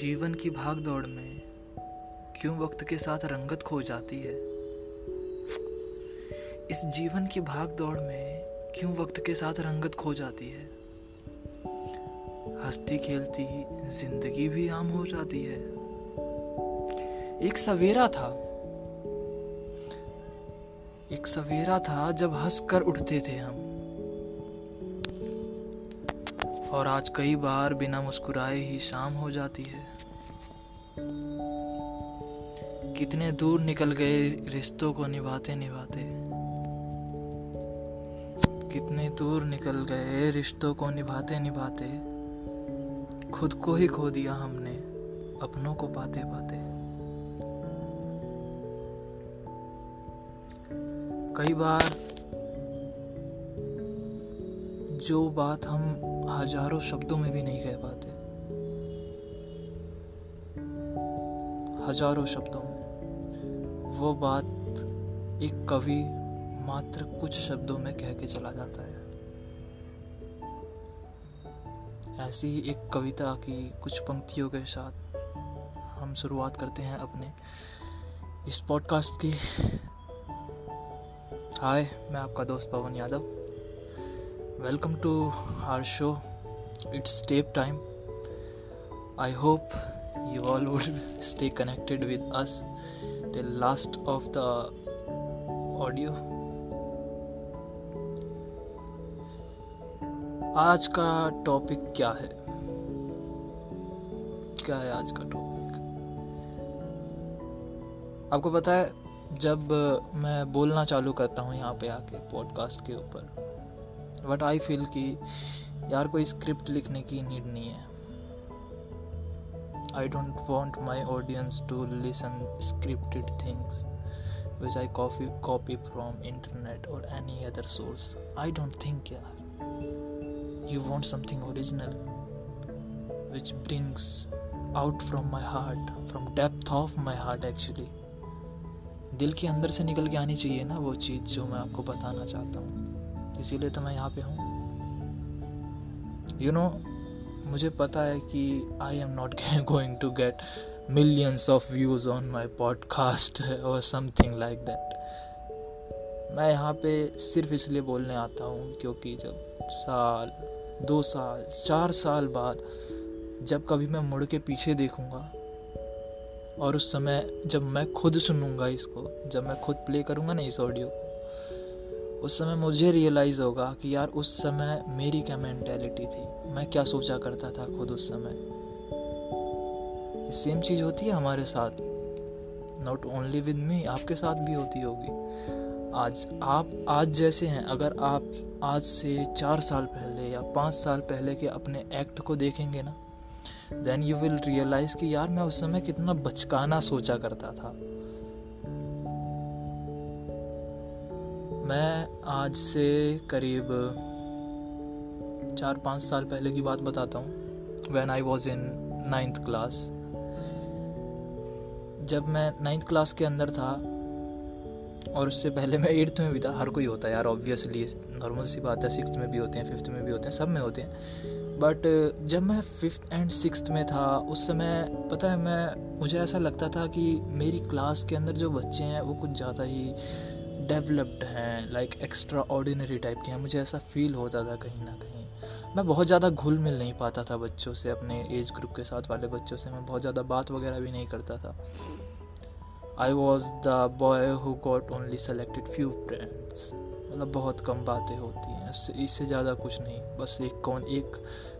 जीवन की भाग दौड़ में क्यों वक्त के साथ रंगत खो जाती है? इस जीवन की भाग दौड़ में क्यों वक्त के साथ रंगत खो जाती है? हंसती खेलती ज़िंदगी भी आम हो जाती है। एक सवेरा था। एक सवेरा था जब हंसकर उठते थे हम। और आज कई बार बिना मुस्कुराए ही शाम हो जाती है। कितने दूर निकल गए रिश्तों को निभाते निभाते कितने दूर निकल गए रिश्तों को निभाते निभाते खुद को ही खो दिया हमने, अपनों को पाते पाते कई बार जो बात हम हज़ारों शब्दों में भी नहीं कह पाते। हज़ारों शब्दों में। वो बात एक कवि मात्र कुछ शब्दों में कह के चला जाता है। ऐसी ही एक कविता की कुछ पंक्तियों के साथ हम शुरुआत करते हैं अपने इस पॉडकास्ट की। हाय, मैं आपका दोस्त Pawan Yadav. Welcome to her show it's tape time I hope you all would stay connected with us the last of the audio आज का टॉपिक क्या है? क्या है आज का टॉपिक आपको पता है, जब मैं बोलना चालू करता हूँ यहाँ पे आके पॉडकास्ट के ऊपर बट आई फील कि यार कोई स्क्रिप्ट लिखने की नीड नहीं है। I don't want my audience to listen scripted things which I copy copy from internet और any other source I don't think यार you want something original which brings out from my heart from depth of my heart actually दिल के अंदर से निकल के आनी चाहिए ना वो चीज़ जो मैं आपको बताना चाहता हूँ। इसीलिए तो मैं यहाँ पे हूँ। यू नो मुझे पता है कि I am not going to get millions of views on my podcast और समथिंग लाइक दैट मैं यहाँ पे सिर्फ़ इसलिए बोलने आता हूँ क्योंकि जब साल, दो साल, चार साल बाद जब कभी मैं मुड़ के पीछे देखूँगा और उस समय जब मैं खुद सुनूँगा इसको, जब मैं खुद प्ले करूँगा ना इस ऑडियो उस समय मुझे रियलाइज़ होगा कि यार उस समय मेरी क्या मैंटेलिटी थी। मैं क्या सोचा करता था खुद उस समय। सेम चीज़ होती है हमारे साथ। नॉट ओनली विद मी आपके साथ भी होती होगी। आज आप, आज जैसे हैं, अगर आप आज से चार साल पहले या पाँच साल पहले के अपने एक्ट को देखेंगे ना देन यू विल रियलाइज़ कि यार मैं उस समय कितना बचकाना सोचा करता था। मैं आज से करीब चार पाँच साल पहले की बात बताता हूँ। When I was in ninth class जब मैं नाइन्थ क्लास के अंदर था, और उससे पहले मैं एट्थ में भी था, हर कोई होता है यार ऑब्वियसली नॉर्मल सी बात है सिक्स में भी होते हैं फिफ्थ में भी होते हैं, सब में होते हैं। बट जब मैं फिफ्थ एंड सिक्स में था, उस समय पता है, मैं, मुझे ऐसा लगता था कि मेरी क्लास के अंदर जो बच्चे हैं, वो कुछ ज़्यादा ही डेवलप्ड हैं लाइक एक्स्ट्रा ऑर्डिनरी टाइप के हैं। मुझे ऐसा फील होता था कहीं ना कहीं। मैं बहुत ज़्यादा घुल मिल नहीं पाता था बच्चों से, अपने एज ग्रुप के साथ वाले बच्चों से। मैं बहुत ज़्यादा बात वगैरह भी नहीं करता था। I was the boy who got only selected few friends मतलब बहुत कम बातें होती हैं। इससे ज़्यादा कुछ नहीं। बस एक कौन, एक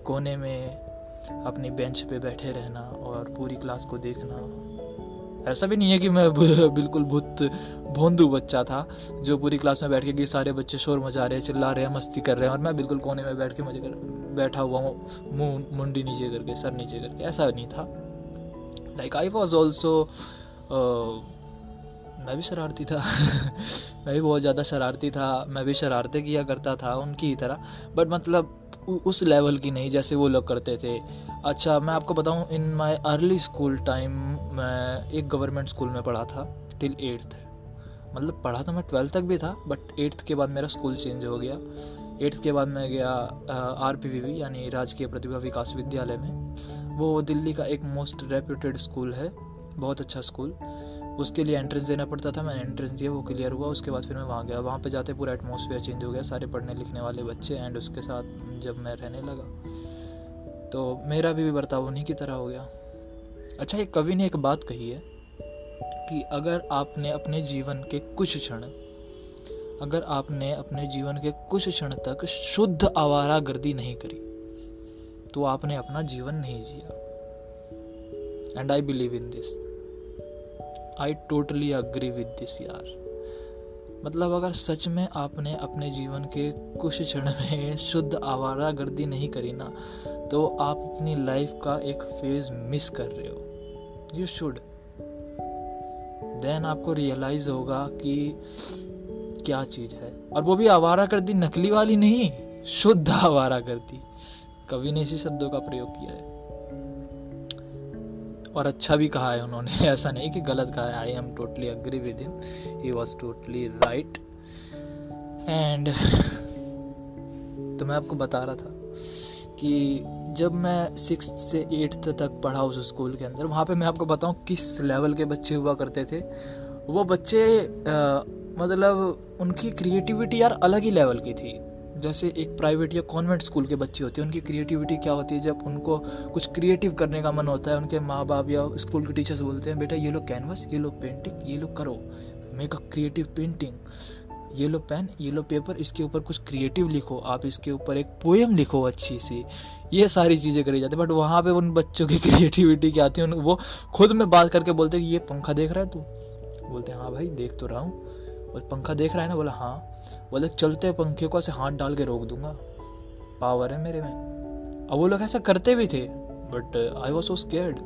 कोने में अपनी बेंच पे बैठे रहना और पूरी क्लास को देखना। ऐसा भी नहीं है कि मैं बिल्कुल भूत, भोंदू बच्चा था, जो पूरी क्लास में बैठ के कि सारे बच्चे शोर मचा रहे हैं, चिल्ला रहे हैं, मस्ती कर रहे हैं, और मैं बिल्कुल कोने में बैठ के मज़े कर, बैठा हुआ हूँ, मुँह, मुंडी नीचे करके, सर नीचे करके, ऐसा नहीं था। लाइक आई वॉज़ ऑल्सो मैं भी शरारती था, मैं भी बहुत ज़्यादा शरारती था, मैं भी शरारतें किया करता था उनकी ही तरह बट मतलब उस लेवल की नहीं जैसे वो लोग करते थे। अच्छा मैं आपको बताऊँ in my early school time मैं एक गवर्नमेंट स्कूल में पढ़ा था टिल एट्थ मतलब पढ़ा तो मैं ट्वेल्थ तक भी था बट एट्थ के बाद मेरा स्कूल चेंज हो गया। एट्थ के बाद मैं गया आर पी वी वी यानी राजकीय प्रतिभा विकास विद्यालय में। वो दिल्ली का एक मोस्ट रेप्यूटेड स्कूल है, बहुत अच्छा स्कूल उसके लिए एंट्रेंस देना पड़ता था, मैंने एंट्रेंस दिया, वो क्लियर हुआ, उसके बाद फिर मैं वहाँ गया। वहाँ पे जाते पूरा एटमोसफियर चेंज हो गया, सारे पढ़ने लिखने वाले बच्चे एंड उसके साथ जब मैं रहने लगा। तो मेरा भी बर्ताव उन्हीं की तरह हो गया। अच्छा एक कवि ने एक बात कही है कि अगर आपने अपने जीवन के कुछ क्षण, अगर आपने अपने जीवन के कुछ क्षण तक शुद्ध आवारा गर्दी नहीं करी तो आपने अपना जीवन नहीं जिया। And I believe in this I totally agree with this यार। मतलब अगर सच में आपने अपने जीवन के कुछ क्षण में शुद्ध आवारा गर्दी नहीं करी ना तो आप अपनी लाइफ का एक फ़ेज़ मिस कर रहे हो। यू शुड देन आपको रियलाइज़ होगा कि क्या चीज़ है। और वो भी आवारा गर्दी नकली वाली नहीं, शुद्ध आवारा गर्दी कवि ने इसी शब्दों का प्रयोग किया है। और अच्छा भी कहा है उन्होंने ऐसा नहीं कि गलत कहा है। I am totally agree with him he was totally right and तो मैं आपको बता रहा था कि जब मैं सिक्स से एट्थ तक पढ़ा उस स्कूल के अंदर वहाँ पे मैं आपको बताऊँ किस लेवल के बच्चे हुआ करते थे। वो बच्चे आ, मतलब उनकी क्रिएटिविटी यार अलग ही लेवल की थी। जैसे एक प्राइवेट या कॉन्वेंट स्कूल के बच्चे होते हैं, उनकी क्रिएटिविटी क्या होती है? जब उनको कुछ क्रिएटिव करने का मन होता है, उनके माँ बाप या स्कूल के टीचर्स बोलते हैं, बेटा, ये लो कैनवस ये लो पेंटिंग ये लो करो मेक अ क्रिएटिव पेंटिंग ये लो पेन ये लो पेपर इसके ऊपर कुछ क्रिएटिव लिखो, आप इसके ऊपर एक पोएम लिखो अच्छी सी। ये सारी चीज़ें करी जाती है बट वहाँ पे उन बच्चों की क्रिएटिविटी क्या आती है वो खुद में बात करके बोलते हैं ये पंखा देख रहा है तू? बोलते हैं हाँ भाई, देख तो रहा हूँ। बोले पंखा देख रहा है ना, बोला हाँ. बोले, चलते पंखे को, ऐसे हाथ डाल के रोक दूँगा। पावर है मेरे में। अब वो लोग ऐसा करते भी थे but I was so scared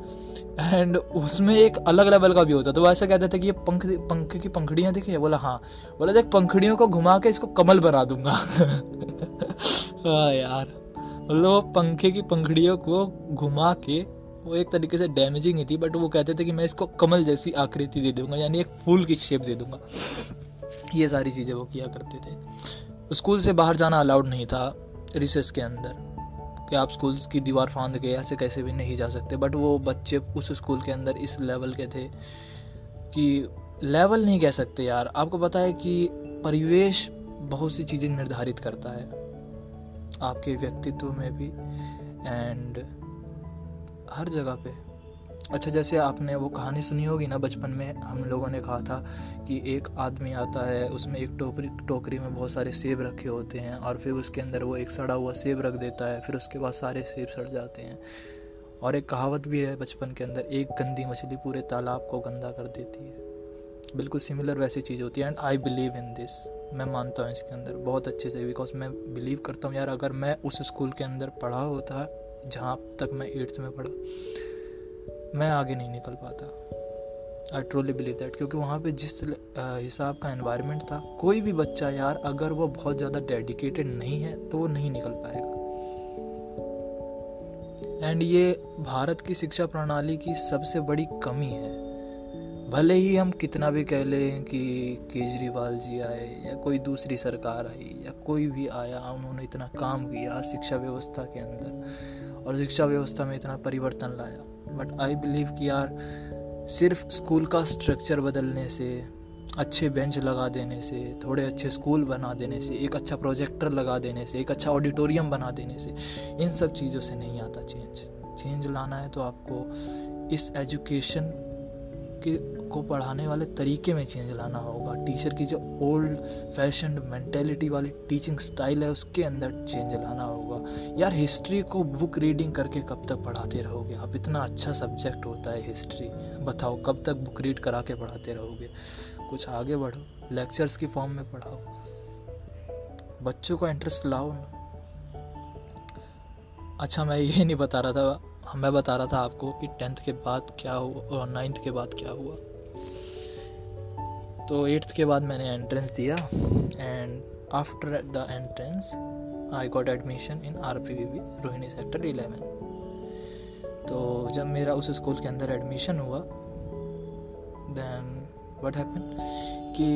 and उसमें एक अलग लेवल का भी होता तो वो ऐसा कहते थे कि ये पंख, पंखे की पंखड़ियाँ दिखी बोला हाँ. बोला, देख, पंखड़ियों को घुमा के इसको कमल बना दूँगा। हाँ यार। मतलब वो पंखे की पंखड़ियों को घुमा के, वो एक तरीके से डैमेजिंग ही थी बट वो कहते थे कि मैं इसको कमल जैसी आकृति दे दूँगा, यानी एक फूल की शेप दे दूँगा। ये सारी चीज़ें वो किया करते थे। स्कूल से बाहर जाना अलाउड नहीं था रिसेस के अंदर। कि आप स्कूल की दीवार फांद के ऐसे कैसे भी नहीं जा सकते बट वो बच्चे उस स्कूल के अंदर इस लेवल के थे कि लेवल नहीं कह सकते यार। आपको पता है कि परिवेश बहुत सी चीज़ें निर्धारित करता है आपके व्यक्तित्व में भी एंड हर जगह पे। अच्छा जैसे आपने वो कहानी सुनी होगी ना बचपन में, हम लोगों ने कहा था कि एक आदमी आता है, उसमें एक टोकरी टोकरी में बहुत सारे सेब रखे होते हैं और फिर उसके अंदर वो एक सड़ा हुआ सेब रख देता है, फिर उसके बाद सारे सेब सड़ जाते हैं। और एक कहावत भी है बचपन के अंदर, एक गंदी मछली पूरे तालाब को गंदा कर देती है। बिल्कुल सिमिलर वैसी चीज़ होती है and I believe in this मैं मानता हूँ इसके अंदर, बहुत अच्छे से बिकॉज़ मैं बिलीव करता हूँ यार, अगर मैं उस स्कूल के अंदर पढ़ा होता, जहाँ तक मैं एट्थ में पढ़ा। मैं आगे नहीं निकल पाता। आई ट्रोली बिलीव दैट क्योंकि वहाँ पे जिस हिसाब का एनवायरनमेंट था, कोई भी बच्चा यार, अगर वो बहुत ज़्यादा डेडिकेटेड नहीं है तो वो नहीं निकल पाएगा। एंड ये भारत की शिक्षा प्रणाली की सबसे बड़ी कमी है। भले ही हम कितना भी कह लें कि केजरीवाल जी आए, या कोई दूसरी सरकार आई, या कोई भी आया, उन्होंने इतना काम किया शिक्षा व्यवस्था के अंदर, और शिक्षा व्यवस्था में इतना परिवर्तन लाया। बट आई बिलीव कि यार, सिर्फ़ स्कूल का स्ट्रक्चर बदलने से, अच्छे बेंच लगा देने से, थोड़े अच्छे स्कूल बना देने से, एक अच्छा प्रोजेक्टर लगा देने से, एक अच्छा ऑडिटोरियम बना देने से, इन सब चीज़ों से नहीं आता चेंज चेंज लाना है तो आपको इस एजुकेशन के को पढ़ाने वाले तरीके में चेंज लाना होगा। टीचर की जो ओल्ड फ़ैशन मैंटेलिटी वाली टीचिंग स्टाइल है, उसके अंदर चेंज लाना होगा। यार हिस्ट्री को बुक रीडिंग करके कब तक पढ़ाते रहोगे? आप इतना अच्छा सब्जेक्ट होता है हिस्ट्री बताओ, कब तक बुक रीड करा के पढ़ाते रहोगे? कुछ आगे बढ़ो। लेक्चर्स की फॉर्म में पढ़ाओ। बच्चों का इंटरेस्ट लाओ। ना अच्छा मैं ये नहीं बता रहा था। मैं बता रहा था आपको कि टेंथ के बाद क्या हुआ और नाइन्थ के बाद क्या हुआ। तो एट्थ के बाद मैंने एंट्रेंस दिया and after the entrance I got admission in R P V V Rohini sector eleven तो जब मेरा उस स्कूल के अंदर एडमिशन हुआ देन वट हैपन कि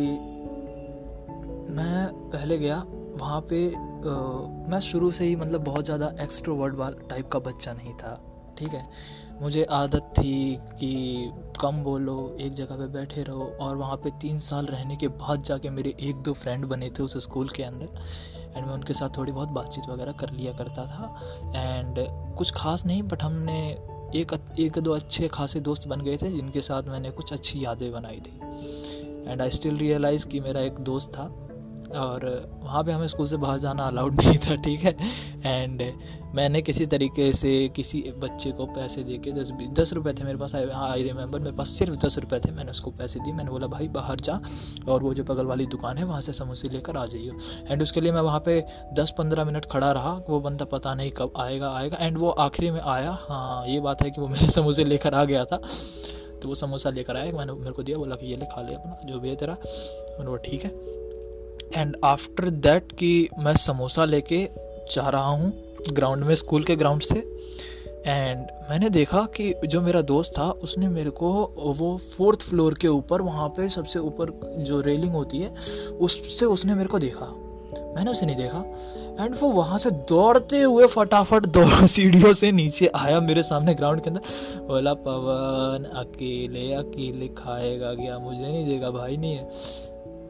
मैं पहले गया वहाँ पे uh, मैं शुरू से ही मतलब बहुत ज़्यादा एक्सट्रोवर्ड वाल टाइप का बच्चा नहीं था। ठीक है? मुझे आदत थी कि कम बोलो, एक जगह पे बैठे रहो और वहाँ पे तीन साल रहने के बाद जाके मेरे एक दो फ्रेंड बने थे उस स्कूल के अंदर एंड मैं उनके साथ थोड़ी बहुत बातचीत वगैरह कर लिया करता था एंड कुछ खास नहीं बट हमने एक एक दो अच्छे खासे दोस्त बन गए थे जिनके साथ मैंने कुछ अच्छी यादें बनाई थी एंड आई स्टिल रियलाइज़ कि मेरा एक दोस्त था। और वहाँ पे हमें स्कूल से बाहर जाना अलाउड नहीं था, ठीक है? एंड मैंने किसी तरीके से किसी बच्चे को पैसे दे के दस दस रुपये थे मेरे पास आई रिमेंबर मेरे पास सिर्फ़ दस रुपये थे, मैंने उसको पैसे दिए, मैंने बोला, भाई, बाहर जा और वो जो बगल वाली दुकान है, वहाँ से समोसे लेकर आ जाइए एंड उसके लिए मैं वहाँ पे दस पंद्रह मिनट खड़ा रहा, वो बंदा पता नहीं कब आएगा आएगा। एंड वो आखिरी में आया हाँ ये बात है कि वो मेरे समोसे लेकर आ गया था। तो वो समोसा लेकर आया, मैंने, मेरे को दिया, बोला कि, ये ले, खा ले अपना, जो भी है तेरा। मैंने बोला, ठीक है। एंड आफ्टर दैट कि मैं समोसा लेके जा रहा हूँ ग्राउंड में स्कूल के ग्राउंड से। एंड मैंने देखा कि जो मेरा दोस्त था, उसने मेरे को वो फोर्थ फ्लोर के ऊपर, वहाँ पे सबसे ऊपर जो रेलिंग होती है, उससे उसने मेरे को देखा। मैंने उसे नहीं देखा। एंड वो वहाँ से दौड़ते हुए फटाफट दौड़, सीढ़ियों से नीचे आया मेरे सामने ग्राउंड के अंदर। बोला, पवन, अकेले अकेले खाएगा क्या? मुझे नहीं देगा, भाई नहीं है।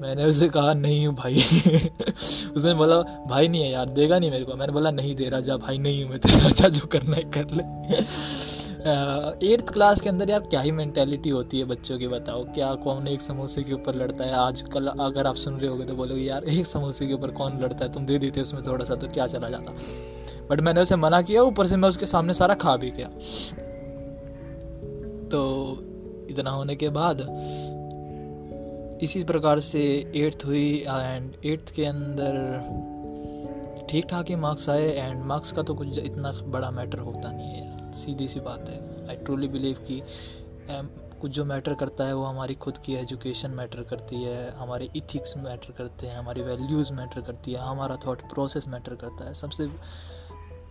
मैंने उसे कहा, नहीं हूँ भाई। उसने बोला, भाई नहीं है यार, देगा नहीं मेरे को। मैंने बोला, नहीं दे रहा, जा भाई, नहीं हूँ मैं तेरा, जा जो करना है कर ले। एट्थ क्लास के अंदर यार क्या ही मैंटेलिटी होती है बच्चों की, बताओ। क्या, कौन एक समोसे के ऊपर लड़ता है? आजकल अगर आप सुन रहे होगे तो बोलोगे, यार, एक समोसे के ऊपर कौन लड़ता है? तुम दे देते उसमें थोड़ा सा तो क्या चला जाता? बट मैंने उसे मना किया, ऊपर से मैं उसके सामने सारा खा भी गया। तो इतना होने के बाद इसी प्रकार से एट्थ हुई एंड एट्थ के अंदर ठीक ठाक ही मार्क्स आए एंड मार्क्स का तो कुछ इतना बड़ा मैटर होता नहीं है सीधी सी बात है। आई ट्रूली बिलीव कि कुछ जो मैटर करता है वो हमारी खुद की एजुकेशन मैटर करती है, हमारे इथिक्स मैटर करते हैं, हमारी वैल्यूज़ मैटर करती है, हमारा थॉट प्रोसेस मैटर करता है। सबसे,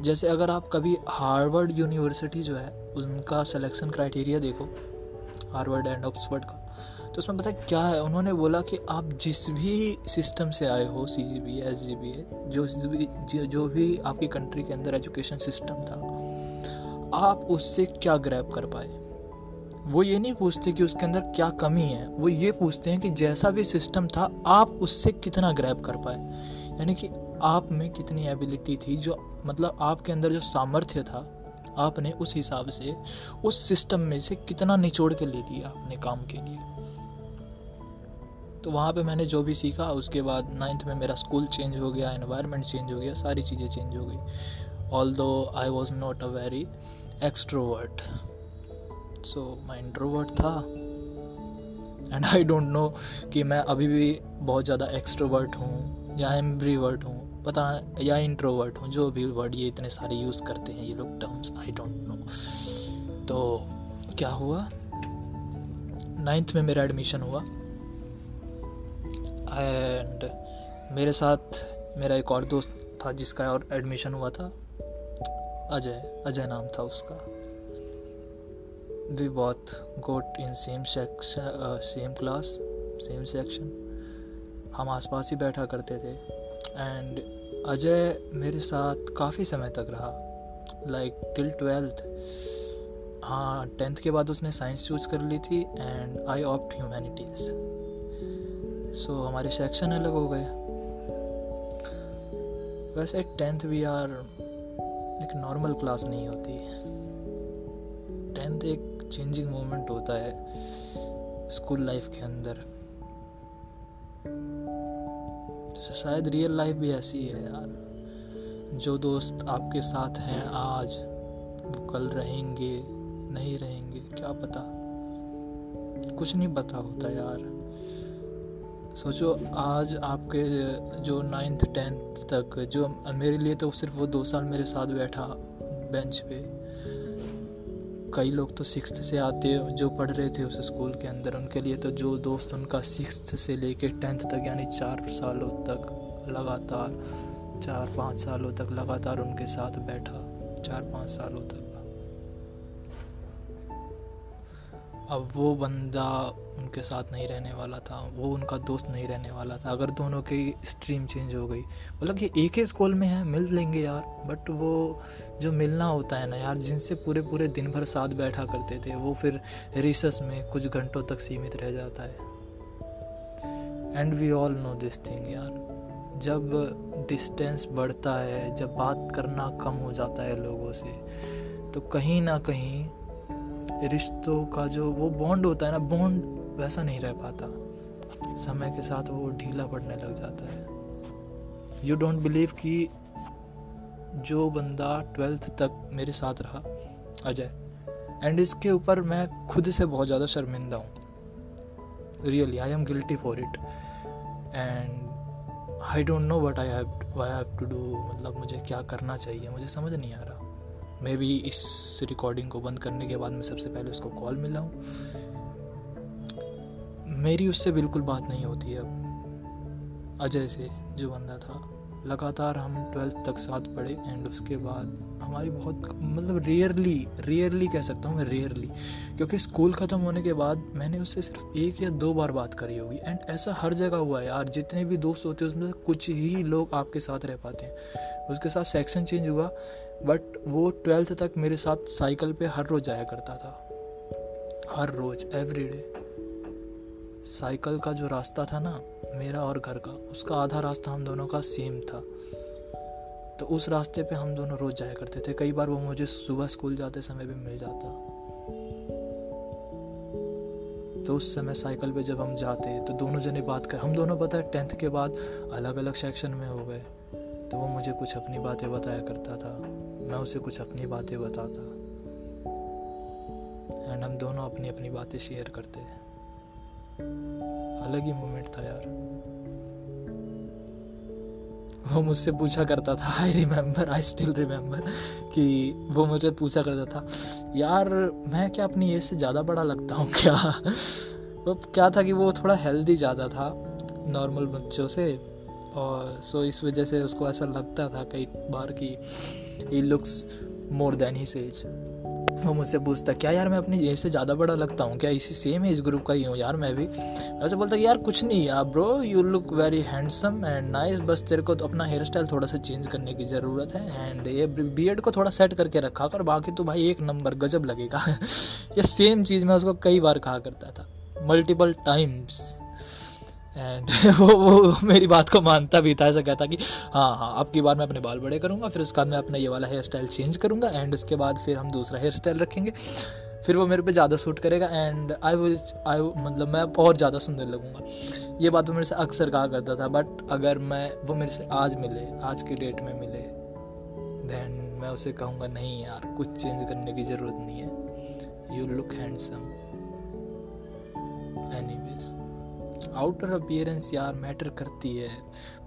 जैसे अगर आप कभी हार्वर्ड यूनिवर्सिटी जो है, उनका सिलेक्शन क्राइटेरिया देखो हार्वर्ड एंड ऑक्सफर्ड का। तो उसमें पता क्या है? उन्होंने बोला कि आप जिस भी सिस्टम से आए हो C G B S G B जो भी जो भी आपकी कंट्री के अंदर एजुकेशन सिस्टम था, आप उससे क्या ग्रैप कर पाए? वो ये नहीं पूछते कि उसके अंदर क्या कमी है। वो ये पूछते हैं कि जैसा भी सिस्टम था, आप उससे कितना ग्रैप कर पाए? यानी कि आप में कितनी एबिलिटी थी जो मतलब आपके अंदर जो सामर्थ्य था, आपने उस हिसाब से उस सिस्टम में से कितना निचोड़ के ले लिया अपने काम के लिए। तो वहाँ पे मैंने जो भी सीखा, उसके बाद नाइन्थ में मेरा स्कूल चेंज हो गया एनवायरनमेंट चेंज हो गया, सारी चीज़ें चेंज हो गई। Although I was not a very extrovert so मैं इंट्रोवर्ट था। एंड आई डोंट नो कि मैं अभी भी बहुत ज़्यादा एक्सट्रोवर्ट हूँ या एम्ब्रीवर्ट हूँ, पता या इंट्रोवर्ट हूँ, जो भी वर्ड ये इतने सारे यूज़ करते हैं, ये लोग टर्म्स आई डोंट नो तो क्या हुआ? नाइन्थ में मेरा एडमिशन हुआ। एंड मेरे साथ मेरा एक और दोस्त था जिसका और एडमिशन हुआ था। अजय अजय नाम था उसका। वी बहुत got in same same class same section हम आसपास ही बैठा करते थे। एंड अजय मेरे साथ काफ़ी समय तक रहा। लाइक टिल ट्वेल्थ हाँ टेंथ के बाद उसने साइंस चूज़ कर ली थी। And I opt humanities so so, हमारे सेक्शन अलग हो गए। वैसे टेंथ भी यार एक नॉर्मल क्लास नहीं होती। टेंथ एक चेंजिंग मोमेंट होता है स्कूल लाइफ के अंदर। तो शायद रियल लाइफ भी ऐसी है यार। जो दोस्त आपके साथ हैं आज वो कल रहेंगे नहीं रहेंगे क्या पता? कुछ नहीं पता होता यार। सोचो, आज आपके, जो नाइन्थ टेंथ तक, जो मेरे लिए तो सिर्फ़ वो दो साल मेरे साथ बैठा बेंच पे। कई लोग तो सिक्स से आते जो पढ़ रहे थे उस स्कूल के अंदर। उनके लिए तो जो दोस्त उनका सिक्स से लेके टेंथ तक, यानी चार सालों तक लगातार, चार पाँच सालों तक लगातार उनके साथ बैठा, चार पाँच सालों तक। अब वो बंदा उनके साथ नहीं रहने वाला था, वो उनका दोस्त नहीं रहने वाला था। अगर दोनों की स्ट्रीम चेंज हो गई मतलब ये एक ही स्कूल में है, मिल लेंगे यार। बट वो जो मिलना होता है ना यार, जिनसे पूरे पूरे दिन भर साथ बैठा करते थे, वो फिर रिसस में कुछ घंटों तक सीमित रह जाता है। And we all know this thing यार। जब डिस्टेंस बढ़ता है, जब बात करना कम हो जाता है लोगों से तो कहीं ना कहीं रिश्तों का जो वो बॉन्ड होता है ना बॉन्ड वैसा नहीं रह पाता। समय के साथ वो ढीला पड़ने लग जाता है। यू डोंट बिलीव कि जो बंदा ट्वेल्थ तक मेरे साथ रहा, अजय। एंड इसके ऊपर मैं खुद से बहुत ज़्यादा शर्मिंदा हूँ। Really I am guilty for it and I don't know what I have I to do मतलब मुझे क्या करना चाहिए? मुझे समझ नहीं आ रहा। मे भी इस रिकॉर्डिंग को बंद करने के बाद मैं सबसे पहले उसको कॉल मिला हूँ। मेरी उससे बिल्कुल बात नहीं होती अब। अजय से जो बंदा था, लगातार हम ट्वेल्थ तक साथ पढ़े एंड उसके बाद हमारी बहुत मतलब रेयरली रेयरली कह सकता हूँ मैं रेयरली क्योंकि स्कूल ख़त्म होने के बाद मैंने उससे सिर्फ़ एक या दो बार बात करी होगी। एंड ऐसा हर जगह हुआ है यार, जितने भी दोस्त होते हैं, उसमें से कुछ ही लोग आपके साथ रह पाते हैं। उसके साथ सेक्शन चेंज हुआ बट वो ट्वेल्थ तक मेरे साथ साइकिल पे हर रोज़ जाया करता था। हर रोज़ एवरी डे साइकिल का जो रास्ता था ना, मेरा और घर का, उसका आधा रास्ता हम दोनों का सेम था। तो उस रास्ते पे हम दोनों रोज़ जाया करते थे। कई बार वो मुझे सुबह स्कूल जाते समय भी मिल जाता। तो उस समय साइकिल पे जब हम जाते तो दोनों जने बात कर, हम दोनों पता है टेंथ के बाद अलग अलग सेक्शन में हो गए। तो वो मुझे कुछ अपनी बातें बताया करता था। मैं उसे कुछ अपनी बातें बताता। एंड हम दोनों अपनी अपनी बातें शेयर करते। अलग ही मोमेंट था यार। वो मुझसे पूछा करता था I remember I still remember कि वो मुझे पूछा करता था, यार, मैं क्या अपनी एज से ज़्यादा बड़ा लगता हूँ क्या? वो क्या था कि वो थोड़ा हेल्दी ज़्यादा था नॉर्मल बच्चों से। और सो इस वजह से उसको ऐसा लगता था कई बार कि he looks more than he says वो मुझसे पूछता, क्या यार मैं अपनी एज से ज़्यादा बड़ा लगता हूँ? क्या इसी सेम एज ग्रुप का ही हूँ यार मैं भी? ऐसे बोलता यार कुछ नहीं यार bro you look very handsome and nice बस तेरे को तो अपना हेयर स्टाइल थोड़ा सा चेंज करने की ज़रूरत है एंड ये बी को थोड़ा सेट करके रखा कर, बाकी तो भाई एक नंबर गजब लगेगा. ये सेम चीज़ मैं उसको कई बार कहा करता था मल्टीपल टाइम्स एंड वो वो मेरी बात को मानता भी था, ऐसा कहता कि हाँ हाँ अब की बार मैं अपने बाल बड़े करूँगा, फिर उसके बाद मैं अपना ये वाला हेयर स्टाइल चेंज करूँगा एंड उसके बाद फिर हम दूसरा हेयर स्टाइल रखेंगे। फिर वो मेरे पे ज़्यादा सूट करेगा एंड आई विल आई मतलब मैं और ज़्यादा सुंदर लगूँगा। ये बात वो मेरे से अक्सर कहा करता था बट अगर मैं, वो मेरे से आज मिले, आज के डेट में मिले देन मैं उसे कहूँगा, नहीं यार, कुछ चेंज करने की ज़रूरत नहीं है। You look handsome any outer appearance यार मैटर करती है।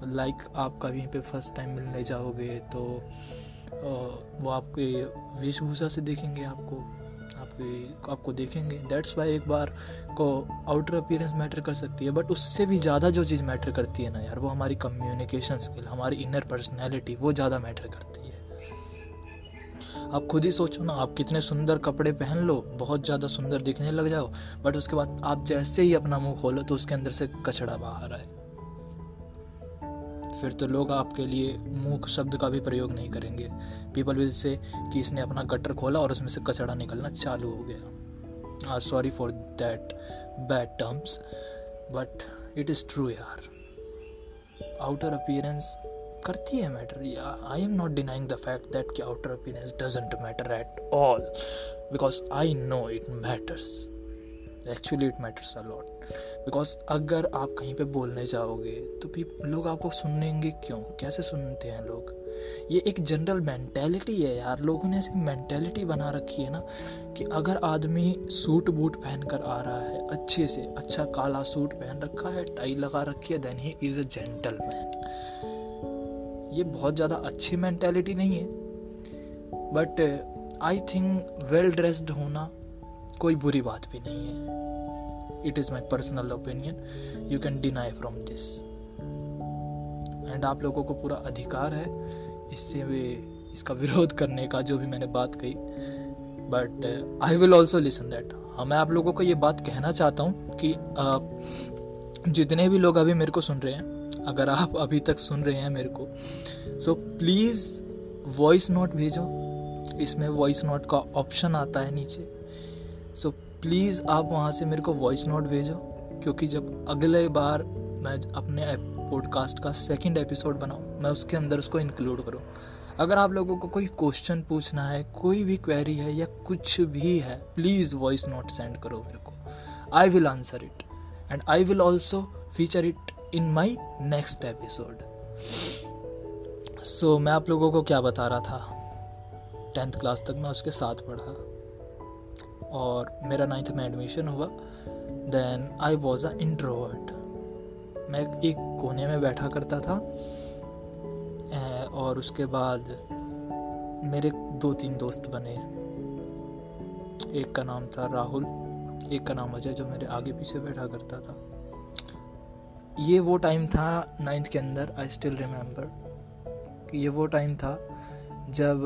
लाइक like, आप कहीं पे फ़र्स्ट टाइम मिलने जाओगे तो वो आपके वेशभूषा से देखेंगे आपको। आपके आपको देखेंगे। दैट्स वाई एक बार को आउटर अपियरेंस मैटर कर सकती है। बट उससे भी ज़्यादा जो चीज़ मैटर करती है ना यार वो हमारी कम्युनिकेशन स्किल हमारी इनर पर्सनैलिटी वो ज़्यादा मैटर करती है। आप खुद ही सोचो ना, आप कितने सुंदर कपड़े पहन लो, बहुत ज़्यादा सुंदर दिखने लग जाओ बट उसके बाद आप जैसे ही अपना मुँह खोलो तो उसके अंदर से कचड़ा बाहर आए। फिर तो लोग आपके लिए मुँह शब्द का भी प्रयोग नहीं करेंगे। पीपल विल से कि इसने अपना गटर खोला और उसमें से कचड़ा निकलना चालू हो गया। Sorry for that bad terms but it is true यार आउटर अपीयरेंस करती है matter I am not denying the fact that कि outer appearance doesn't matter at all because I know it matters actually it matters a lot because अगर आप कहीं पे बोलने जाओगे तो भी लोग आपको सुनेंगे क्यों? कैसे सुनते हैं लोग? ये एक जनरल मैंटेलिटी है यार। लोगों ने ऐसी मैंटेलिटी बना रखी है ना कि अगर आदमी सूट बूट पहन कर आ रहा है, अच्छे से अच्छा काला सूट पहन रखा है, टाई लगा रखी है then he is a gentleman ये बहुत ज़्यादा अच्छी मैंटेलिटी नहीं है but I think well dressed होना कोई बुरी बात भी नहीं है। It is my personal opinion you can deny from this and आप लोगों को पूरा अधिकार है इससे वे इसका विरोध करने का जो भी मैंने बात कही। But I will also listen that हाँ मैं आप लोगों को ये बात कहना चाहता हूँ कि uh, जितने भी लोग अभी मेरे को सुन रहे हैं अगर आप अभी तक सुन रहे हैं मेरे को सो प्लीज़ वॉइस नोट भेजो। इसमें वॉइस नोट का ऑप्शन आता है नीचे। सो so, प्लीज़ आप वहाँ से मेरे को वॉइस नोट भेजो क्योंकि जब अगले बार मैं अपने पॉडकास्ट का सेकंड एपिसोड बनाऊँ मैं उसके अंदर उसको इंक्लूड करूँ। अगर आप लोगों को कोई क्वेश्चन पूछना है कोई भी क्वेरी है या कुछ भी है प्लीज़ वॉइस नोट सेंड करो मेरे को। I will answer it and I will also feature it in my next episode so मैं आप लोगों को क्या बता रहा था? टेंथ क्लास तक मैं उसके साथ पढ़ा। और मेरा नाइन्थ में एडमिशन हुआ। Then I was a introvert मैं एक कोने में बैठा करता था। और उसके बाद मेरे दो तीन दोस्त बने। एक का नाम था राहुल, एक का नाम अजय, जो मेरे आगे पीछे बैठा करता था। ये वो टाइम था नाइन्थ के अंदर आई स्टिल रिमेम्बर कि ये वो टाइम था जब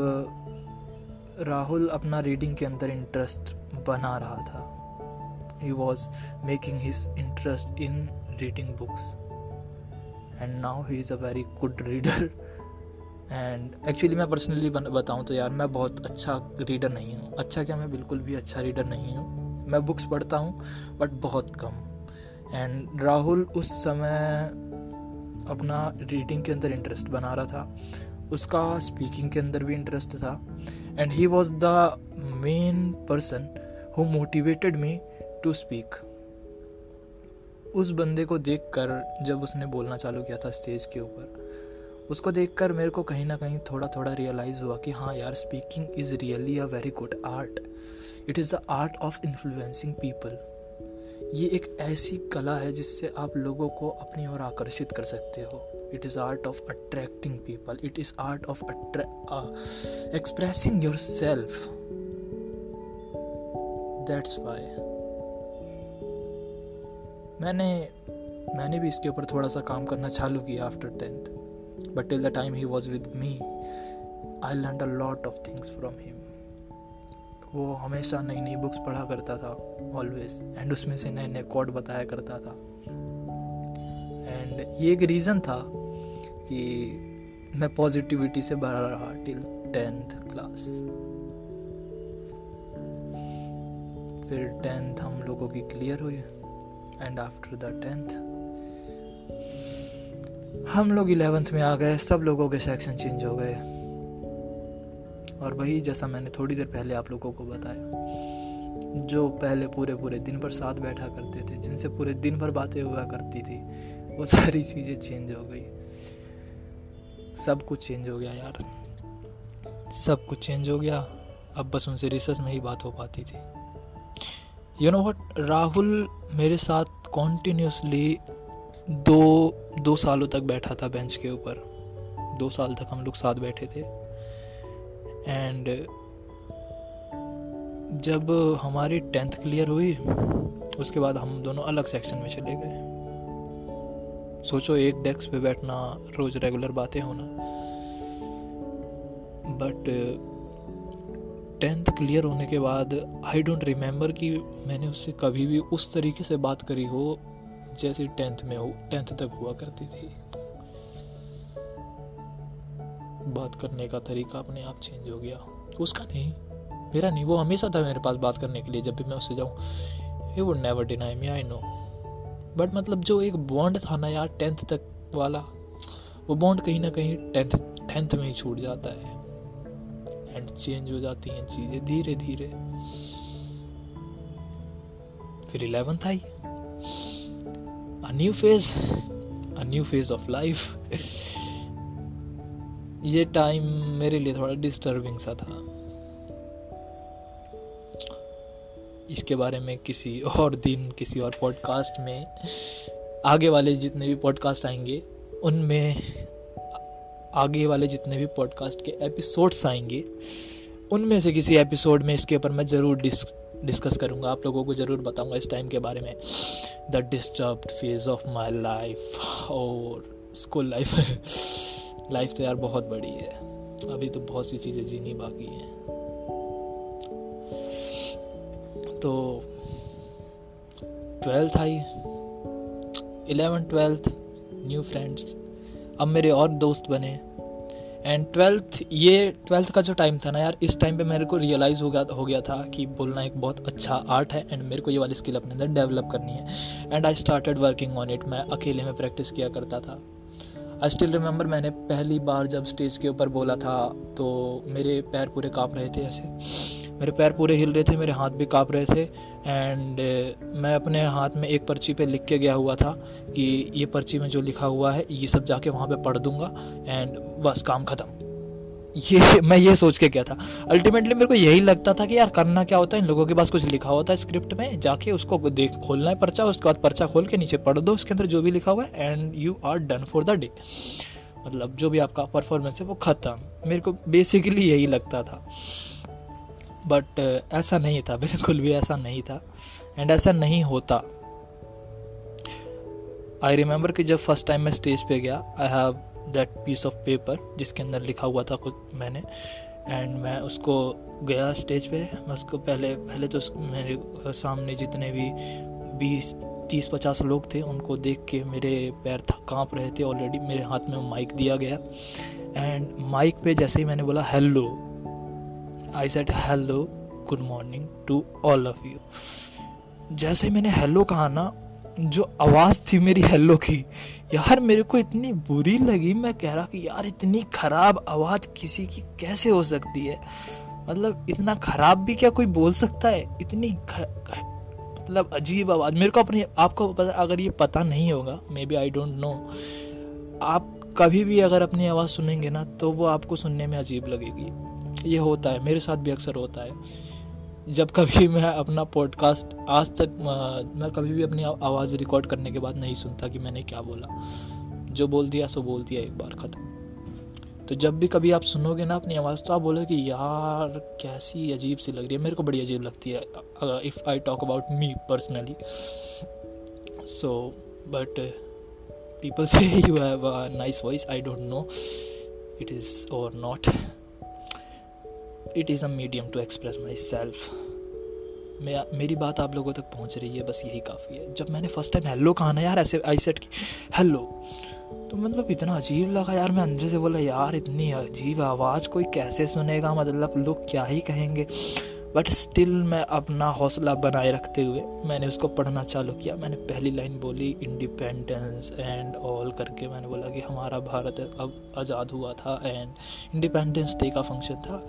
राहुल अपना रीडिंग के अंदर इंटरेस्ट बना रहा था। He was making his interest in reading books and now he is a very good reader and actually मैं पर्सनली बताऊँ तो यार, मैं बहुत अच्छा रीडर नहीं हूँ। अच्छा क्या, मैं बिल्कुल भी अच्छा रीडर नहीं हूँ। मैं बुक्स पढ़ता हूँ बट बहुत कम। एंड राहुल उस समय अपना रीडिंग के अंदर इंटरेस्ट बना रहा था। उसका स्पीकिंग के अंदर भी इंटरेस्ट था। And he was the main person who motivated me to speak उस बंदे को देख कर जब उसने बोलना चालू किया था स्टेज के ऊपर, उसको देखकर मेरे को कहीं ना कहीं थोड़ा थोड़ा रियलाइज़ हुआ कि हाँ यार speaking is really a very good art it is the art of influencing people ये एक ऐसी कला है जिससे आप लोगों को अपनी ओर आकर्षित कर सकते हो। It is art of attracting people it is art of expressing yourself that's why मैंने मैंने भी इसके ऊपर थोड़ा सा काम करना चालू किया after tenth but till the time he was with me, i learned a lot of things from him. वो हमेशा नई नई बुक्स पढ़ा करता था ऑलवेज एंड उसमें से नए नए कोड बताया करता था। एंड ये एक रीज़न था कि मैं पॉजिटिविटी से भरा रहा टिल टेंथ क्लास फिर टेंथ हम लोगों की क्लियर हुई एंड आफ्टर द टेंथ हम लोग इलेवेंथ में आ गए, सब लोगों के सेक्शन चेंज हो गए। और वही जैसा मैंने थोड़ी देर पहले आप लोगों को बताया, जो पहले पूरे पूरे दिन भर साथ बैठा करते थे, जिनसे पूरे दिन भर बातें हुआ करती थी, वो सारी चीज़ें चेंज हो गई। सब कुछ चेंज हो गया यार। सब कुछ चेंज हो गया। अब बस उनसे रिसर्च में ही बात हो पाती थी। यू नो वट राहुल मेरे साथ कॉन्टिन्यूसली दो दो सालों तक बैठा था बेंच के ऊपर। दो साल तक हम लोग साथ बैठे थे। एंड जब हमारी टेंथ क्लियर हुई, उसके बाद हम दोनों अलग सेक्शन में चले गए। सोचो, एक डेस्क पे बैठना, रोज रेगुलर बातें होना। बट टेंथ क्लियर होने के बाद आई डोंट रिमेम्बर कि मैंने उससे कभी भी उस तरीके से बात करी हो, जैसे टेंथ में हो टेंथ तक हुआ करती थी। बात करने का तरीका अपने आप चेंज हो गया। उसका नहीं, मेरा नहीं, वो हमेशा था मेरे पास बात करने के लिए जब भी मैं उससे जाऊँ। ये वो never deny me I know but मतलब जो एक बॉन्ड था ना यार टेंथ तक वाला, वो बॉन्ड कहीं ना कहीं टेंथ टेंथ में ही छूट जाता है। एंड चेंज हो जाती हैं चीज़ें धीरे धीरे। फिर eleventh I. A new phase a new phase of life ये टाइम मेरे लिए थोड़ा डिस्टर्बिंग सा था। इसके बारे में किसी और दिन, किसी और पॉडकास्ट में, आगे वाले जितने भी पॉडकास्ट आएँगे, उनमें आगे वाले जितने भी पॉडकास्ट के एपिसोड्स आएँगे, उनमें से किसी एपिसोड में इसके ऊपर मैं ज़रूर डिस्क डिस्कस करूँगा। आप लोगों को ज़रूर बताऊँगा इस टाइम के बारे में। The disturb phase of my life और स्कूल लाइफ लाइफ तो यार बहुत बड़ी है। अभी तो बहुत सी चीज़ें जीनी बाकी हैं। तो ट्वेल्थ आई। इलेवन ट्वेल्थ न्यू फ्रेंड्स अब मेरे और दोस्त बने। एंड ट्वेल्थ ये ट्वेल्थ का जो टाइम था ना यार, इस टाइम पे मेरे को रियलाइज़ हो गया हो गया था कि बोलना एक बहुत अच्छा आर्ट है एंड मेरे को ये वाली स्किल अपने अंदर डेवलप करनी है। And I started working on it मैं अकेले में प्रैक्टिस किया करता था। आई स्टिल रिमेंबर मैंने पहली बार जब स्टेज के ऊपर बोला था तो मेरे पैर पूरे काँप रहे थे ऐसे। मेरे पैर पूरे हिल रहे थे, मेरे हाथ भी काँप रहे थे। एंड मैं अपने हाथ में एक पर्ची पे लिख के गया हुआ था कि ये पर्ची में जो लिखा हुआ है, ये सब जाके वहाँ पे पढ़ दूँगा। एंड बस, काम ख़त्म। ये, मैं ये सोच के क्या था। अल्टीमेटली मेरे को यही लगता था कि यार करना क्या होता है? इन लोगों के पास कुछ लिखा होता है स्क्रिप्ट में, जाके उसको देख, खोलना है पर्चा, उसके बाद पर्चा खोल के नीचे पढ़ दो, उसके अंदर जो भी लिखा हुआ है and you are done for the day मतलब जो भी आपका परफॉर्मेंस है, वो ख़त्म। मेरे को बेसिकली यही लगता था। बट ऐसा नहीं था, बिल्कुल भी ऐसा नहीं था। एंड ऐसा नहीं होता। आई रिमेंबर कि जब फ़र्स्ट टाइम मैं स्टेज पे गया I have that piece of paper जिसके अंदर लिखा हुआ था कुछ मैंने एंड मैं उसको गया स्टेज पे, मैं उसको पहले पहले तो मेरे सामने जितने भी बीस, तीस, पचास लोग थे, उनको देख के मेरे पैर काँप रहे थे ऑलरेडी मेरे हाथ में माइक दिया गया एंड माइक पे जैसे ही मैंने बोला hello I said hello good morning to all of you जैसे ही मैंने हेलो कहा ना जो आवाज़ थी मेरी हेलो की, यार मेरे को इतनी बुरी लगी। मैं कह रहा कि यार इतनी ख़राब आवाज़ किसी की कैसे हो सकती है? मतलब इतना ख़राब भी क्या कोई बोल सकता है? इतनी मतलब अजीब आवाज़। मेरे को अपनी, आपको पता, अगर ये पता नहीं होगा maybe I don't know आप कभी भी अगर अपनी आवाज़ सुनेंगे ना तो वो आपको सुनने में अजीब लगेगी। ये होता है, मेरे साथ भी अक्सर होता है। जब कभी मैं अपना पॉडकास्ट आज तक, मैं कभी भी अपनी आवाज़ रिकॉर्ड करने के बाद नहीं सुनता कि मैंने क्या बोला। जो बोल दिया, सो बोल दिया, एक बार ख़त्म। तो जब भी कभी आप सुनोगे ना अपनी आवाज़ तो आप बोलोगे कि यार, कैसी अजीब सी लग रही है। मेरे को बड़ी अजीब लगती है if I talk about me personally so but people से you have a nice voice I don't know it is or not it is a medium to express myself मेरी बात आप लोगों तक पहुँच रही है, बस यही काफ़ी है। जब मैंने फ़र्स्ट टाइम हेलो कहा ना यार, ऐसे आई सेट की हेलो तो मतलब इतना अजीब लगा यार, मैं अंदर से बोला, यार, इतनी अजीब आवाज़, कोई कैसे सुनेगा? मतलब लोग क्या ही कहेंगे? बट स्टिल मैं अपना हौसला बनाए रखते हुए मैंने उसको पढ़ना चालू किया। मैंने पहली लाइन बोली इंडिपेंडेंस एंड ऑल करके मैंने बोला कि हमारा भारत अब आज़ाद हुआ था एंड इंडिपेंडेंस डे का फ़ंक्शन था।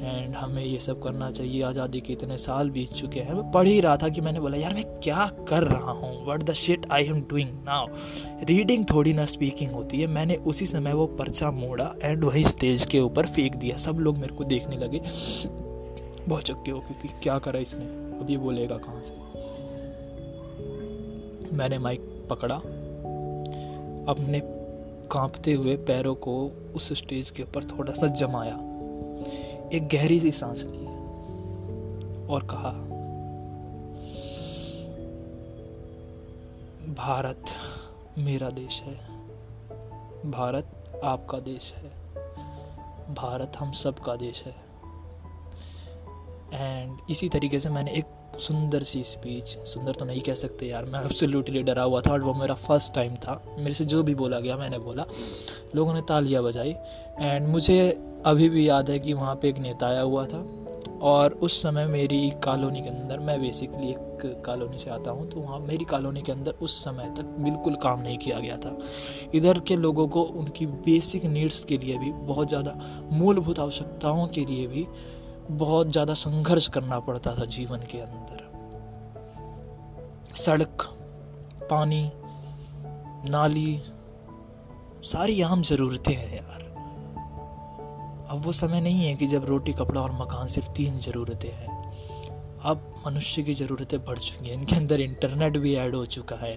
एंड हमें ये सब करना चाहिए। आज़ादी के इतने साल बीत चुके हैं। मैं पढ़ ही रहा था कि मैंने बोला, यार मैं क्या कर रहा हूँ? What the shit I am doing now reading थोड़ी ना स्पीकिंग होती है। मैंने उसी समय वो पर्चा मोड़ा एंड वही स्टेज के ऊपर फेंक दिया। सब लोग मेरे को देखने लगे। बहुत चक्के हो क्योंकि क्या करा इसने? अब ये बोलेगा कहाँ से? मैंने माइक पकड़ा। अपने कांपते हुए पैरों को उस स्टेज के ऊपर थोड़ा सा जमाया। एक गहरी सी सांस ली और कहा, भारत मेरा देश है। भारत आपका देश है। भारत हम सब का देश है। एंड इसी तरीके से मैंने एक सुंदर सी स्पीच सुंदर तो नहीं कह सकते यार, मैं एब्सोल्युटली डरा हुआ था, और वो मेरा फ़र्स्ट टाइम था। मेरे से जो भी बोला गया, मैंने बोला। लोगों ने तालियाँ बजाई। एंड मुझे अभी भी याद है कि वहाँ पे एक नेता आया हुआ था, और उस समय मेरी कॉलोनी के अंदर, मैं बेसिकली एक कॉलोनी से आता हूँ तो वहाँ मेरी कॉलोनी के अंदर उस समय तक बिल्कुल काम नहीं किया गया था। इधर के लोगों को उनकी बेसिक नीड्स के लिए भी, बहुत ज़्यादा मूलभूत आवश्यकताओं के लिए भी बहुत ज़्यादा संघर्ष करना पड़ता था जीवन के अंदर। सड़क, पानी, नाली, सारी आम ज़रूरतें हैं यार। अब वो समय नहीं है कि जब रोटी, कपड़ा और मकान सिर्फ़ तीन ज़रूरतें हैं। अब मनुष्य की ज़रूरतें बढ़ चुकी हैं, इनके अंदर इंटरनेट भी ऐड हो चुका है।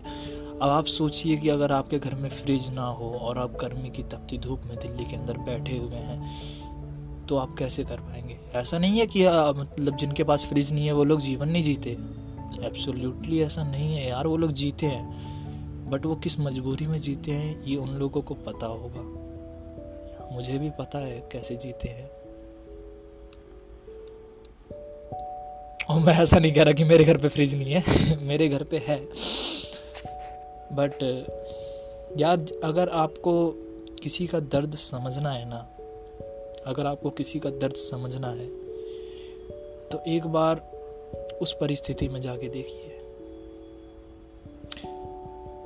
अब आप सोचिए कि अगर आपके घर में फ्रिज ना हो और आप गर्मी की तपती धूप में दिल्ली के अंदर बैठे हुए हैं तो आप कैसे कर पाएँगे? ऐसा नहीं है कि मतलब जिनके पास फ्रिज नहीं है, वो लोग जीवन नहीं जीते। एब्सोल्युटली ऐसा नहीं है यार, वो लोग जीते हैं। बट वो किस मजबूरी में जीते हैं, ये उन लोगों को पता होगा। मुझे भी पता है कैसे जीते हैं। और मैं ऐसा नहीं कह रहा कि मेरे घर पे फ्रिज नहीं है, मेरे घर पे है। बट यार, अगर आपको किसी का दर्द समझना है ना अगर आपको किसी का दर्द समझना है तो एक बार उस परिस्थिति में जाके देखिए।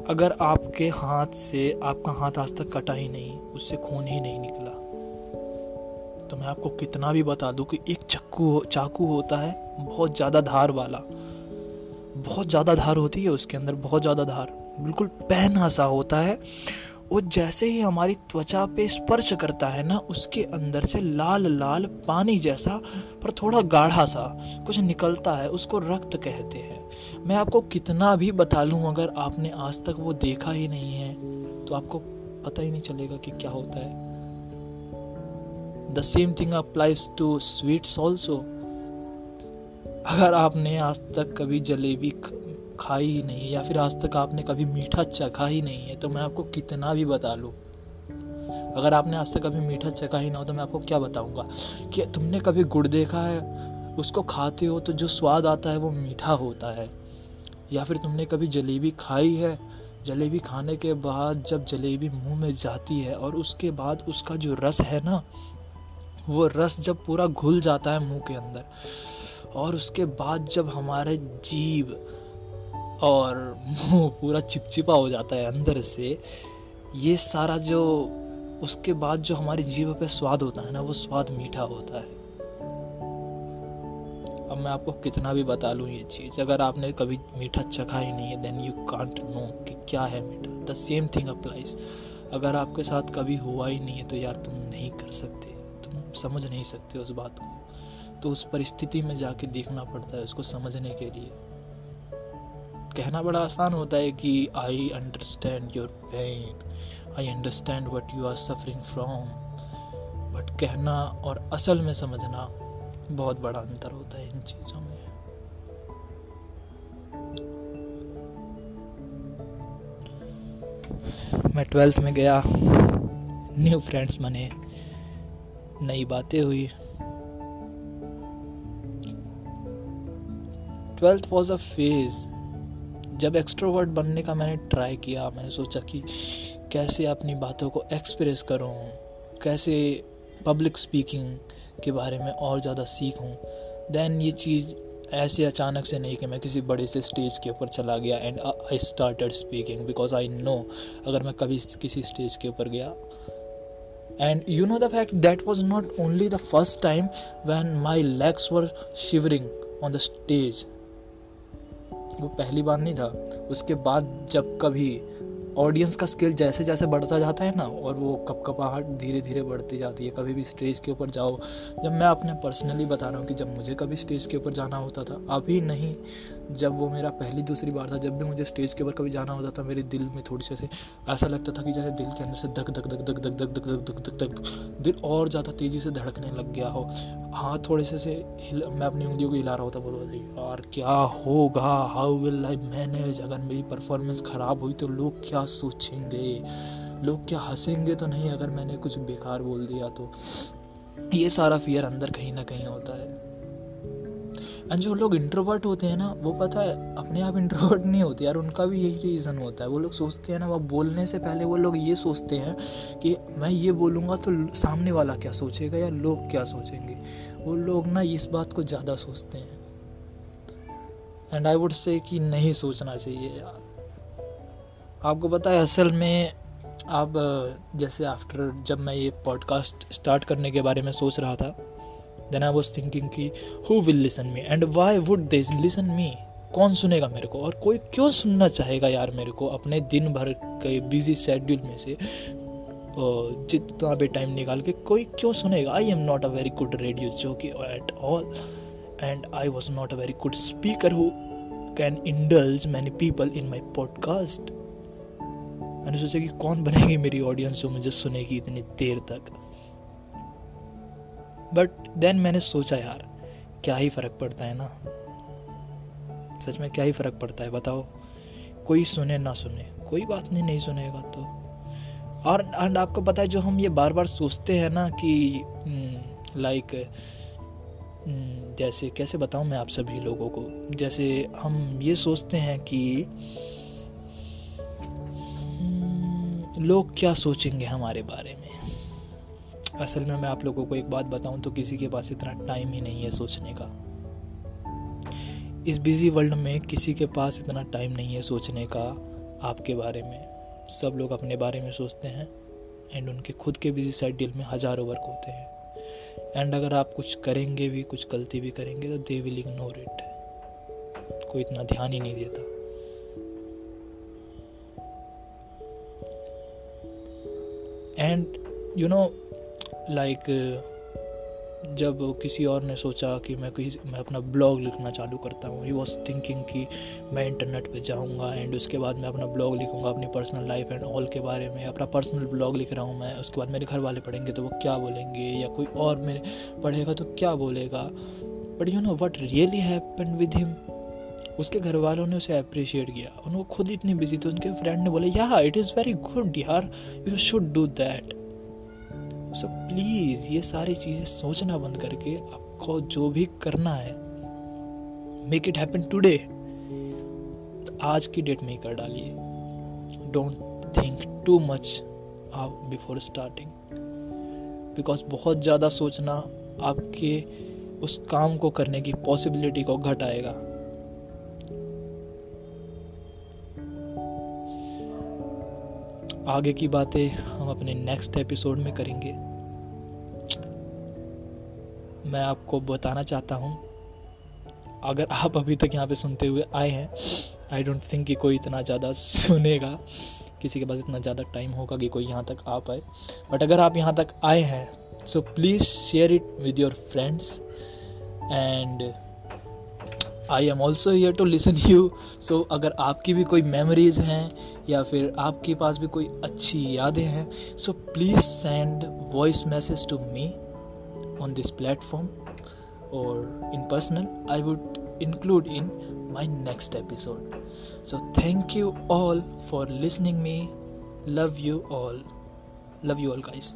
अगर आपके हाथ से, आपका हाथ आज तक कटा ही नहीं, उससे खून ही नहीं निकला तो मैं आपको कितना भी बता दूँ कि एक चक्कू चाकू होता है, बहुत ज़्यादा धार वाला। बहुत ज़्यादा धार होती है उसके अंदर, बहुत ज़्यादा धार। बिल्कुल पैन सा होता है वो जैसे ही हमारी त्वचा पे स्पर्श करता है ना, उसके अंदर से लाल लाल पानी जैसा, पर थोड़ा गाढ़ा सा कुछ निकलता है, उसको रक्त कहते हैं। मैं आपको कितना भी बता लूँ, अगर आपने आज तक वो देखा ही नहीं है तो आपको पता ही नहीं चलेगा कि क्या होता है। The same thing applies to sweets also अगर आपने आज तक कभी जलेबी खाई ही नहीं है, या फिर आज तक आपने कभी मीठा चखा ही नहीं है तो मैं आपको कितना भी बता लूँ। अगर आपने आज तक कभी मीठा चखा ही ना हो तो मैं आपको क्या बताऊँगा कि तुमने कभी गुड़ देखा है? उसको खाते हो तो जो स्वाद आता है वो मीठा होता है। या फिर तुमने कभी जलेबी खाई है? जलेबी खाने के बाद जब जलेबी मुँह में जाती है और उसके बाद उसका जो रस है ना, वो रस जब पूरा घुल जाता है मुँह के अंदर, और उसके बाद जब हमारे जीव और मुँह पूरा चिपचिपा हो जाता है अंदर से। ये सारा जो, उसके बाद जो हमारी जीव पे स्वाद होता है ना, वो स्वाद मीठा होता है। अब मैं आपको कितना भी बता लूँ ये चीज़, अगर आपने कभी मीठा चखा ही नहीं है देन यू कांट नो कि क्या है मीठा। द सेम थिंग अप्लाइज अगर आपके साथ कभी हुआ ही नहीं है तो यार तुम नहीं कर सकते। तुम समझ नहीं सकते उस बात को। तो उस परिस्थिति में जाके देखना पड़ता है उसको समझने के लिए। कहना बड़ा आसान होता है कि I understand your pain I understand what you are suffering from but कहना और असल में समझना बहुत बड़ा अंतर होता है इन चीज़ों में। मैं ट्वेल्थ में गया। न्यू फ्रेंड्स बने। नई बातें हुई। ट्वेल्थ वॉज़ अ फ़ेज़ जब एक्सट्रोवर्ट बनने का मैंने ट्राई किया, मैंने सोचा कि कैसे अपनी बातों को एक्सप्रेस करूँ, कैसे पब्लिक स्पीकिंग के बारे में और ज़्यादा सीखूँ देन ये चीज़ ऐसे अचानक से नहीं कि मैं किसी बड़े से स्टेज के ऊपर चला गया and I started speaking because I know अगर मैं कभी किसी स्टेज के ऊपर गया and you know the fact that was not only the first time when my legs were shivering on the stage वो पहली बार नहीं था। उसके बाद जब कभी ऑडियंस का स्किल जैसे जैसे बढ़ता जाता है ना, और वो कप कपाहट धीरे धीरे बढ़ती जाती है, कभी भी स्टेज के ऊपर जाओ। जब मैं अपने पर्सनली बता रहा हूँ कि जब मुझे कभी स्टेज के ऊपर जाना होता था, अभी नहीं। जब वो मेरा पहली दूसरी बार था जब भी मुझे स्टेज के ऊपर कभी जाना होता था मेरे दिल में थोड़ी से ऐसा लगता था कि जैसे दिल के अंदर से धक धक धक धक धक धक धक धक धक धक धक दिल और ज़्यादा तेज़ी से धड़कने लग गया हो हाथ थोड़े से से हिल मैं अपनी उंगलियों को हिला रहा होता बोलो यार क्या होगा हाउ विल आई मैनेज अगर मेरी परफॉर्मेंस ख़राब हुई तो लोग क्या सोचेंगे लोग क्या हंसेंगे तो नहीं अगर मैंने कुछ बेकार बोल दिया तो ये सारा फियर अंदर कहीं ना कहीं होता है एंड जो लोग इंट्रोवर्ट होते हैं ना, वो पता है, अपने आप इंट्रोवर्ट नहीं होते यार, उनका भी यही रीज़न होता है। वो लोग सोचते हैं ना वो बोलने से पहले वो लोग ये सोचते हैं कि मैं ये बोलूँगा तो सामने वाला क्या सोचेगा या लोग क्या सोचेंगे? वो लोग ना इस बात को ज़्यादा सोचते हैं। एंड आई वुड से कि नहीं सोचना चाहिए यार। आपको पता है, असल में आप जैसे आफ्टर जब मैं ये पॉडकास्ट स्टार्ट करने के बारे में सोच रहा था देन आई वॉज़ थिंकिंग कि who will listen me and why would they listen me कौन सुनेगा मेरे को? और कोई क्यों सुनना चाहेगा यार मेरे को अपने दिन भर के बिज़ी शेड्यूल में से? जितना भी टाइम निकाल के कोई क्यों सुनेगा? I am not a very good radio जो कि at all and I was not a very good speaker who can indulge many people in my podcast मैंने सोचा कि कौन बनेगी मेरी ऑडियंस जो मुझे सुनेगी इतनी देर तक? बट देन मैंने सोचा यार क्या ही फ़र्क पड़ता है ना? सच में क्या ही फ़र्क पड़ता है बताओ। कोई सुने ना सुने। कोई बात नहीं नहीं सुनेगा तो। और एंड आपको पता है जो हम ये बार बार सोचते हैं ना कि लाइक हम्म, जैसे कैसे बताऊँ मैं आप सभी लोगों को? जैसे हम ये सोचते हैं कि हम्म, लोग क्या सोचेंगे हमारे बारे में? असल में मैं आप लोगों को एक बात बताऊँ तो किसी के पास इतना टाइम ही नहीं है सोचने का। इस बिज़ी वर्ल्ड में किसी के पास इतना टाइम नहीं है सोचने का आपके बारे में। सब लोग अपने बारे में सोचते हैं एंड उनके खुद के बिज़ी शेड्यूल में हज़ारों वर्क होते हैं। एंड अगर आप कुछ करेंगे भी, कुछ गलती भी करेंगे तो दे विल इग्नोर इट कोई इतना ध्यान ही नहीं देता। एंड यू नो लाइक जब किसी और ने सोचा कि मैं किसी, मैं अपना ब्लॉग लिखना चालू करता हूँ ही वॉज़ थिंकिंग कि मैं इंटरनेट पे जाऊँगा एंड उसके बाद मैं अपना ब्लॉग लिखूँगा, अपनी पर्सनल लाइफ एंड ऑल के बारे में, अपना पर्सनल ब्लॉग लिख रहा हूँ मैं, उसके बाद मेरे घर वाले पढ़ेंगे तो वो क्या बोलेंगे या कोई और मेरे पढ़ेगा तो क्या बोलेगा? But you know what really happen with him उसके घर वालों ने उसे अप्रिशिएट किया। उनको खुद इतनी बिज़ी थी, उनके फ्रेंड ने बोला या इट इज़ वेरी गुड यार you should do that so please ये सारी चीज़ें सोचना बंद करके आपको जो भी करना है मेक इट हैपन टुडे आज की डेट में ही कर डालिए। डोंट थिंक टू मच आप बिफोर स्टार्टिंग बिकॉज़ बहुत ज़्यादा सोचना आपके उस काम को करने की पॉसिबिलिटी को घटाएगा। आगे की बातें हम अपने नेक्स्ट एपिसोड में करेंगे। मैं आपको बताना चाहता हूँ, अगर आप अभी तक यहाँ पे सुनते हुए आए हैं आई डोंट थिंक कि कोई इतना ज़्यादा सुनेगा, किसी के पास इतना ज़्यादा टाइम होगा कि कोई यहाँ तक आ पाए। बट अगर आप यहाँ तक आए हैं so please share it with your friends and I am also here to listen you so अगर आपकी भी कोई मेमोरीज हैं या फिर आपके पास भी कोई अच्छी यादें हैं so please send voice message to me on this platform और in personal I would include in my next episode so thank you all for listening me love you all love you all guys